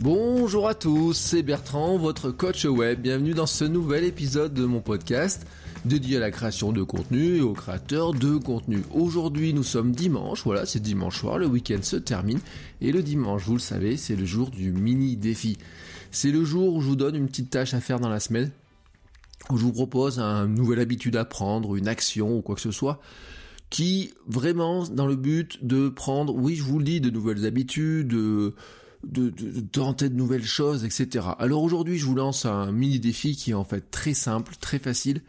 Bonjour à tous, c'est Bertrand, votre coach web. Bienvenue dans ce nouvel épisode de mon podcast dédié à la création de contenu et aux créateurs de contenu. Aujourd'hui, nous sommes dimanche, voilà, c'est dimanche soir, le week-end se termine et le dimanche, vous le savez, c'est le jour du mini défi. C'est le jour où je vous donne une petite tâche à faire dans la semaine, où je vous propose une nouvelle habitude à prendre, une action ou quoi que ce soit qui vraiment dans le but de prendre, oui je vous le dis, de nouvelles habitudes, de, de, de, tenter de nouvelles choses, etc. Alors aujourd'hui je vous lance un mini défi qui est en fait très simple, très facile,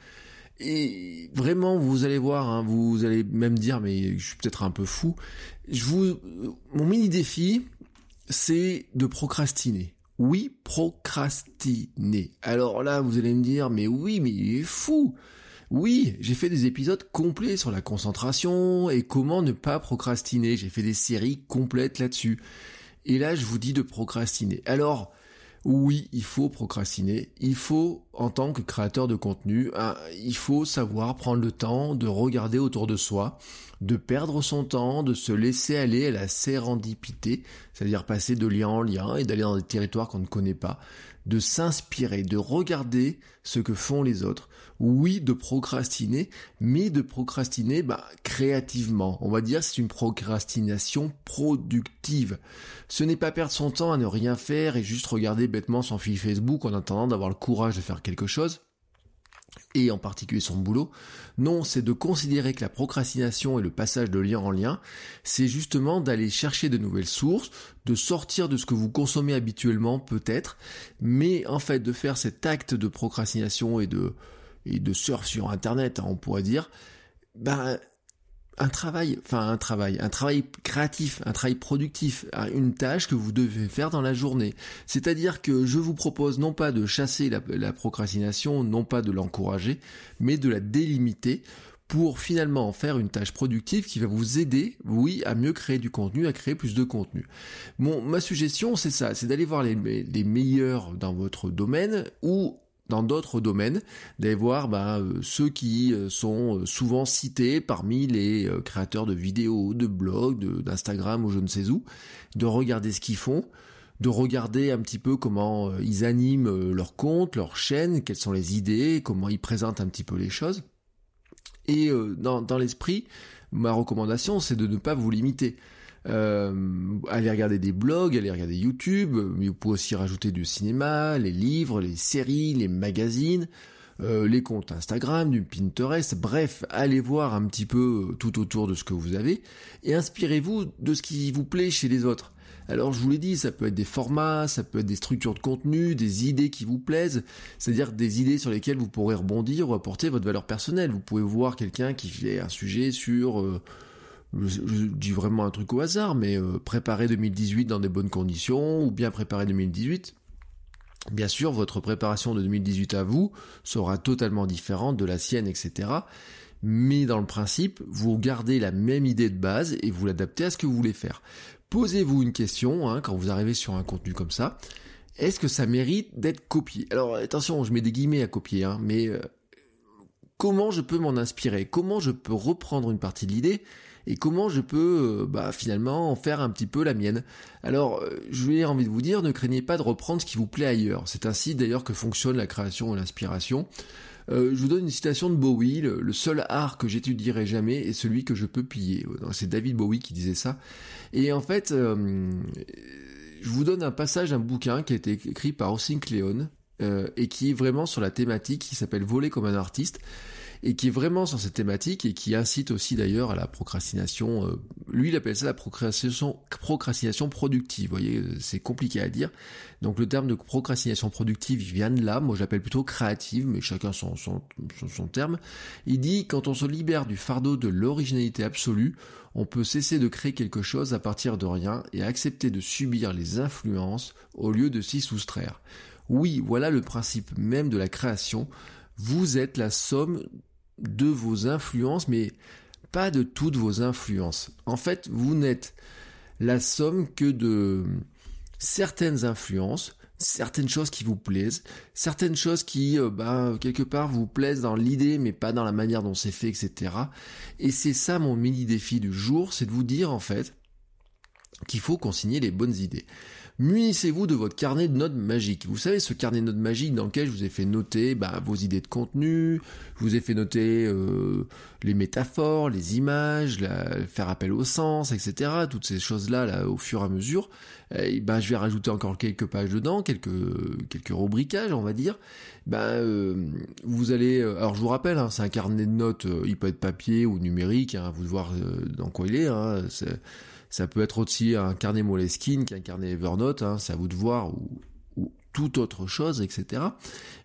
et vraiment, vous allez voir, hein, vous allez même dire, mais je suis peut-être un peu fou. Vous, mon mini défi, c'est de procrastiner. Oui, procrastiner. Alors là, vous allez me dire, mais oui, mais il est fou. Oui, j'ai fait des épisodes complets sur la concentration et comment ne pas procrastiner. J'ai fait des séries complètes là-dessus. Et là, je vous dis de procrastiner. Alors, oui, il faut procrastiner. Il faut, en tant que créateur de contenu, hein, il faut savoir prendre le temps de regarder autour de soi, de perdre son temps, de se laisser aller à la sérendipité, c'est-à-dire passer de lien en lien et d'aller dans des territoires qu'on ne connaît pas, de s'inspirer, de regarder ce que font les autres. Oui, de procrastiner, mais de procrastiner bah, créativement. On va dire c'est une procrastination productive. Ce n'est pas perdre son temps à ne rien faire et juste regarder bêtement son fil Facebook en attendant d'avoir le courage de faire quelque chose et en particulier son boulot. Non, c'est de considérer que la procrastination et le passage de lien en lien, c'est justement d'aller chercher de nouvelles sources, de sortir de ce que vous consommez habituellement peut-être, mais en fait de faire cet acte de procrastination et de, et de surf sur Internet, hein, on pourrait dire, ben, un travail, enfin un travail, un travail créatif, un travail productif, une tâche que vous devez faire dans la journée. C'est-à-dire que je vous propose non pas de chasser la, procrastination, non pas de l'encourager, mais de la délimiter pour finalement en faire une tâche productive qui va vous aider, oui, à mieux créer du contenu, à créer plus de contenu. Bon, ma suggestion, c'est ça, c'est d'aller voir les, les meilleurs dans votre domaine ou dans d'autres domaines, d'aller voir bah, euh, ceux qui euh, sont euh, souvent cités parmi les créateurs de vidéos, de blogs, d'Instagram ou je ne sais où, de regarder ce qu'ils font, de regarder un petit peu comment ils animent leur compte, leur chaîne, quelles sont les idées, comment ils présentent un petit peu les choses. Et dans l'esprit, ma recommandation, c'est de ne pas vous limiter. Euh, allez regarder des blogs, allez regarder YouTube, mais vous pouvez aussi rajouter du cinéma, les livres, les séries, les magazines, euh, les comptes Instagram, du Pinterest, bref, allez voir un petit peu euh, tout autour de ce que vous avez et inspirez-vous de ce qui vous plaît chez les autres. Alors je vous l'ai dit, ça peut être des formats, ça peut être des structures de contenu, des idées qui vous plaisent, c'est-à-dire des idées sur lesquelles vous pourrez rebondir ou apporter votre valeur personnelle. Vous pouvez voir quelqu'un qui fait un sujet sur je, dis vraiment un truc au hasard, mais euh, préparer 2018 dans des bonnes conditions, ou bien préparer 2018, bien sûr, votre préparation de 2018 à vous sera totalement différente de la sienne, etc. Mais dans le principe, vous gardez la même idée de base et vous l'adaptez à ce que vous voulez faire. Posez-vous une question hein, quand vous arrivez sur un contenu comme ça. Est-ce que ça mérite d'être copié? Alors attention, je mets des guillemets à copier, hein, mais euh, comment je peux m'en inspirer? Comment je peux reprendre une partie de l'idée et comment je peux euh, bah, finalement en faire un petit peu la mienne? Alors, euh, je vais envie de vous dire, ne craignez pas de reprendre ce qui vous plaît ailleurs. C'est ainsi d'ailleurs que fonctionne la création et l'inspiration. Euh, je vous donne une citation de Bowie, le, seul art que j'étudierai jamais est celui que je peux piller. C'est David Bowie qui disait ça. Et en fait, je vous donne un passage d'un bouquin qui a été écrit par Ossink Leon et qui est vraiment sur la thématique qui s'appelle Voler comme un artiste. Et qui est vraiment sur cette thématique et qui incite aussi d'ailleurs à la procrastination. Euh, lui, il appelle ça la procrastination, productive. Vous voyez, euh, c'est compliqué à dire. Donc le terme de procrastination productive il vient de là. Moi, j'appelle plutôt créative, mais chacun son, son, son terme. Il dit quand on se libère du fardeau de l'originalité absolue, on peut cesser de créer quelque chose à partir de rien et accepter de subir les influences au lieu de s'y soustraire. Oui, voilà le principe même de la création. Vous êtes la somme de vos influences, mais pas de toutes vos influences. En fait, vous n'êtes la somme que de certaines influences, certaines choses qui vous plaisent, certaines choses qui, bah, quelque part, vous plaisent dans l'idée, mais pas dans la manière dont c'est fait, etc. Et c'est ça mon mini défi du jour, c'est de vous dire, en fait, qu'il faut consigner les bonnes idées munissez-vous de votre carnet de notes magique. Vous savez, ce carnet de notes magique dans lequel je vous ai fait noter bah, vos idées de contenu, je vous ai fait noter euh, les métaphores, les images, faire appel au sens, etc. Toutes ces choses-là, là, au fur et à mesure. Bah, je vais rajouter encore quelques pages dedans, quelques quelques rubriquages, on va dire. Bah, euh, vous allez, euh, alors je vous rappelle, hein, c'est un carnet de notes, il peut être papier ou numérique, hein, vous voir dans quoi il est. Hein, ça peut être aussi un carnet Moleskine qu'un carnet Evernote, hein, c'est à vous de voir, ou, toute autre chose, etc.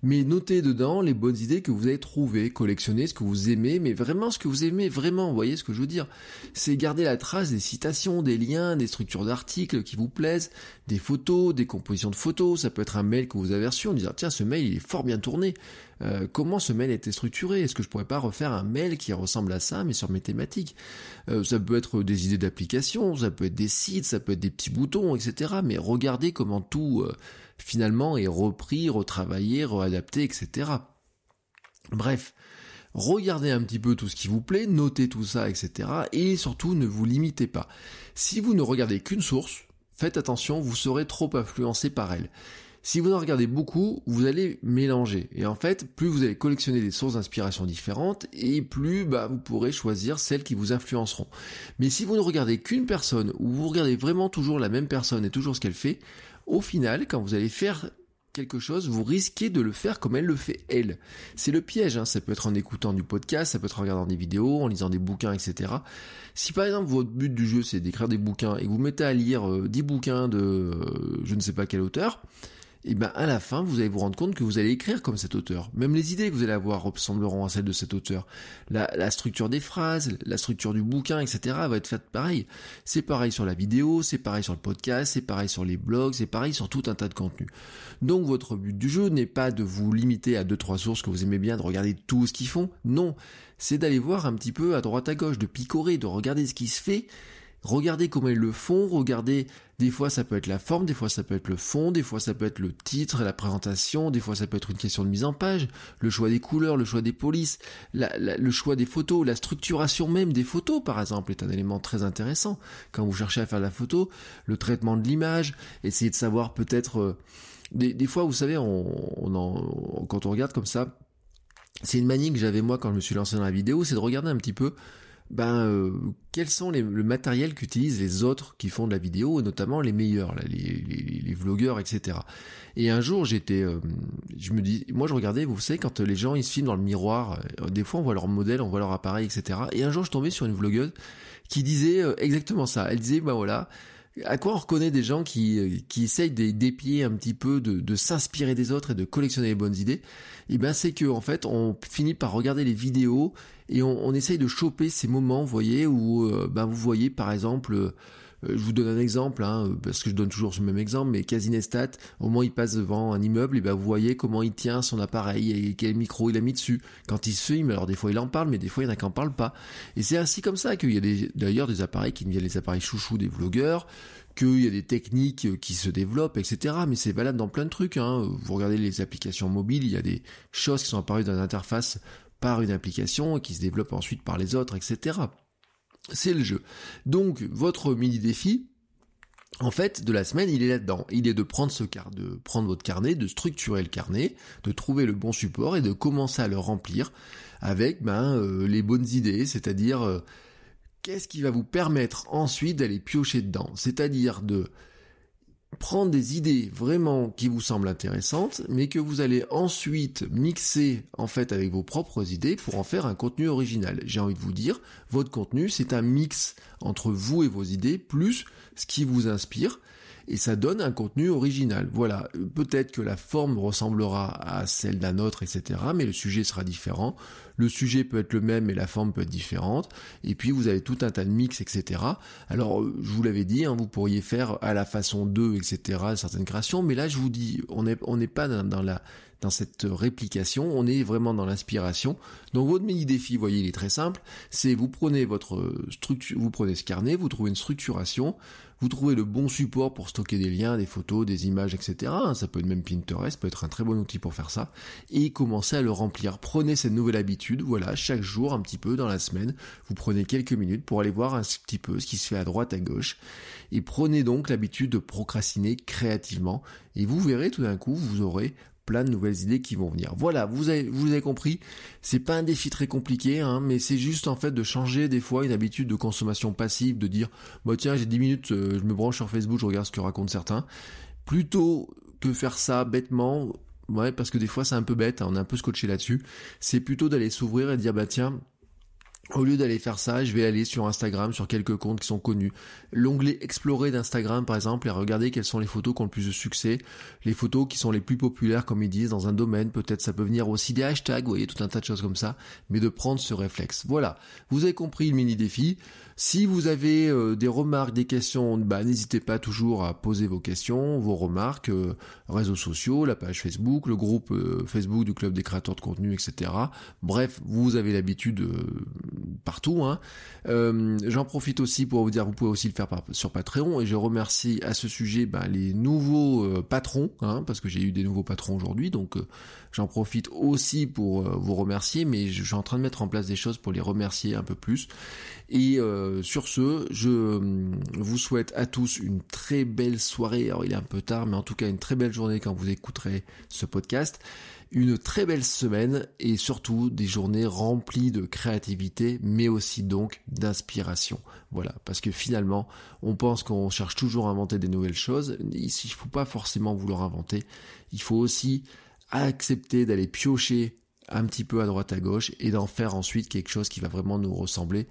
Mais notez dedans les bonnes idées que vous avez trouvées, collectionnez ce que vous aimez, mais vraiment ce que vous aimez, vraiment, vous voyez ce que je veux dire? C'est garder la trace des citations, des liens, des structures d'articles qui vous plaisent, des photos, des compositions de photos, ça peut être un mail que vous avez reçu en disant tiens ce mail il est fort bien tourné, euh, comment ce mail était structuré, est-ce que je pourrais pas refaire un mail qui ressemble à ça mais sur mes thématiques? Euh, Ça peut être des idées d'application, ça peut être des sites, ça peut être des petits boutons, etc. Mais regardez comment tout euh, finalement est repris, retravaillé, réadapté, etc. Bref, regardez un petit peu tout ce qui vous plaît, notez tout ça, etc. Et surtout, ne vous limitez pas. Si vous ne regardez qu'une source, faites attention, vous serez trop influencé par elle. Si vous en regardez beaucoup, vous allez mélanger. Et en fait, plus vous allez collectionner des sources d'inspiration différentes, et plus bah, vous pourrez choisir celles qui vous influenceront. Mais si vous ne regardez qu'une personne, ou vous regardez vraiment toujours la même personne et toujours ce qu'elle fait, au final, quand vous allez faire quelque chose, vous risquez de le faire comme elle le fait elle. C'est le piège, hein. ça peut être en écoutant du podcast, ça peut être en regardant des vidéos, en lisant des bouquins, etc. Si par exemple votre but du jeu c'est d'écrire des bouquins et que vous mettez à lire euh, 10 bouquins de euh, je ne sais pas quel auteur, et ben à la fin, vous allez vous rendre compte que vous allez écrire comme cet auteur. Même les idées que vous allez avoir ressembleront à celles de cet auteur. La, structure des phrases, la structure du bouquin, etc. va être faite pareil. C'est pareil sur la vidéo, c'est pareil sur le podcast, c'est pareil sur les blogs, c'est pareil sur tout un tas de contenus. Donc votre but du jeu n'est pas de vous limiter à deux trois sources que vous aimez bien, de regarder tout ce qu'ils font. Non, c'est d'aller voir un petit peu à droite à gauche, de picorer, de regarder ce qui se fait Regardez comment ils le font, regardez, des fois ça peut être la forme, des fois ça peut être le fond, des fois ça peut être le titre, la présentation, des fois ça peut être une question de mise en page, le choix des couleurs, le choix des polices, le choix des photos, la structuration même des photos par exemple est un élément très intéressant. Quand vous cherchez à faire la photo, le traitement de l'image, essayer de savoir peut-être... Euh, des, fois, vous savez, on, quand on regarde comme ça, c'est une manie que j'avais moi quand je me suis lancé dans la vidéo, c'est de regarder un petit peu ben euh, quels sont les, le matériel qu'utilisent les autres qui font de la vidéo, et notamment les meilleurs, là, les, les, les vlogueurs, etc. Et un jour, j'étais, euh, je me dis, moi je regardais, vous savez, quand les gens ils se filment dans le miroir, euh, des fois on voit leur modèle, on voit leur appareil, etc. Et un jour, je tombais sur une vlogueuse qui disait exactement ça. Elle disait, ben voilà, à quoi on reconnaît des gens qui, qui essayent d'épier un petit peu, de, s'inspirer des autres et de collectionner les bonnes idées? Eh ben c'est que en fait on finit par regarder les vidéos et on, on essaye de choper ces moments, vous voyez, où euh, ben vous voyez par exemple, euh, je vous donne un exemple, hein, parce que je donne toujours ce même exemple, mais Casinestat, au moment où il passe devant un immeuble, et ben vous voyez comment il tient son appareil et quel micro il a mis dessus. Quand il se filme, alors des fois il en parle, mais des fois il y en a qui en parlent pas. Et c'est ainsi comme ça qu'il y a d'ailleurs des appareils qui deviennent les appareils chouchous des vlogueurs, qu'il y a des techniques qui se développent, etc. Mais c'est valable dans plein de trucs. Hein. Vous regardez les applications mobiles, il y a des choses qui sont apparues dans l'interface par une application et qui se développe ensuite par les autres, etc. C'est le jeu. Donc, votre mini défi, en fait, de la semaine, il est là-dedans. Il est de prendre ce car, de prendre votre carnet, de structurer le carnet, de trouver le bon support et de commencer à le remplir avec ben, euh, les bonnes idées, c'est-à-dire euh, qu'est-ce qui va vous permettre ensuite d'aller piocher dedans, c'est-à-dire de prendre des idées vraiment qui vous semblent intéressantes, mais que vous allez ensuite mixer en fait avec vos propres idées pour en faire un contenu original. J'ai envie de vous dire, votre contenu c'est un mix entre vous et vos idées plus ce qui vous inspire et ça donne un contenu original. Voilà, peut-être que la forme ressemblera à celle d'un autre, etc., mais le sujet sera différent. Le sujet peut être le même, mais la forme peut être différente. Et puis vous avez tout un tas de mix, etc. Alors, je vous l'avais dit, hein, vous pourriez faire à la façon 2, etc., certaines créations, mais là, je vous dis, on n'est pas dans la cette réplication, on est vraiment dans l'inspiration. Donc votre mini défi, voyez, il est très simple, c'est vous prenez votre structure, vous prenez ce carnet, vous trouvez une structuration, vous trouvez le bon support pour stocker des liens, des photos, des images, etc. Ça peut être même Pinterest, peut être un très bon outil pour faire ça, et commencez à le remplir. Prenez cette nouvelle habitude, voilà, chaque jour, un petit peu dans la semaine, vous prenez quelques minutes pour aller voir un petit peu ce qui se fait à droite, à gauche, et prenez donc l'habitude de procrastiner créativement, et vous verrez tout d'un coup, vous aurez plein de nouvelles idées qui vont venir. Voilà, vous avez, vous avez compris, c'est pas un défi très compliqué, hein, mais c'est juste en fait de changer des fois une habitude de consommation passive, de dire, bah tiens, j'ai 10 minutes, euh, je me branche sur Facebook, je regarde ce que racontent certains, plutôt que faire ça bêtement, ouais, parce que des fois c'est un peu bête, hein, on est un peu scotché là-dessus, c'est plutôt d'aller s'ouvrir et dire, bah tiens, au lieu d'aller faire ça, je vais aller sur Instagram, sur quelques comptes qui sont connus. L'onglet explorer d'Instagram, par exemple, et regarder quelles sont les photos qui ont le plus de succès, les photos qui sont les plus populaires, comme ils disent, dans un domaine. Peut-être ça peut venir aussi des hashtags, vous voyez, tout un tas de choses comme ça, mais de prendre ce réflexe. Voilà. Vous avez compris le mini défi. Si vous avez euh, des remarques, des questions, bah, n'hésitez pas toujours à poser vos questions, vos remarques, euh, réseaux sociaux, la page Facebook, le groupe euh, Facebook du club des créateurs de contenu, etc. Bref, vous avez l'habitude partout. Hein. J'en profite aussi pour vous dire, vous pouvez aussi le faire sur Patreon, et je remercie à ce sujet bah, les nouveaux patrons, hein, parce que j'ai eu des nouveaux patrons aujourd'hui, donc j'en profite aussi pour vous remercier, mais je suis en train de mettre en place des choses pour les remercier un peu plus. Et euh, sur ce, je euh, vous souhaite à tous une très belle soirée. Alors il est un peu tard, mais en tout cas une très belle journée quand vous écouterez ce podcast. Une très belle semaine et surtout des journées remplies de créativité, mais aussi donc d'inspiration. Voilà, parce que finalement, on pense qu'on cherche toujours à inventer des nouvelles choses. Ici, il ne faut pas forcément vouloir inventer. Il faut aussi accepter d'aller piocher un petit peu à droite à gauche et d'en faire ensuite quelque chose qui va vraiment nous ressembler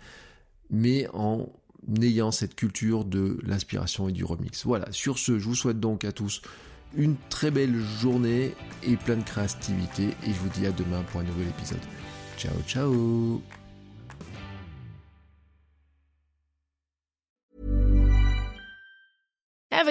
mais en ayant cette culture de l'inspiration et du remix. Voilà, sur ce, je vous souhaite donc à tous une très belle journée et plein de créativité et je vous dis à demain pour un nouvel épisode. Ciao ciao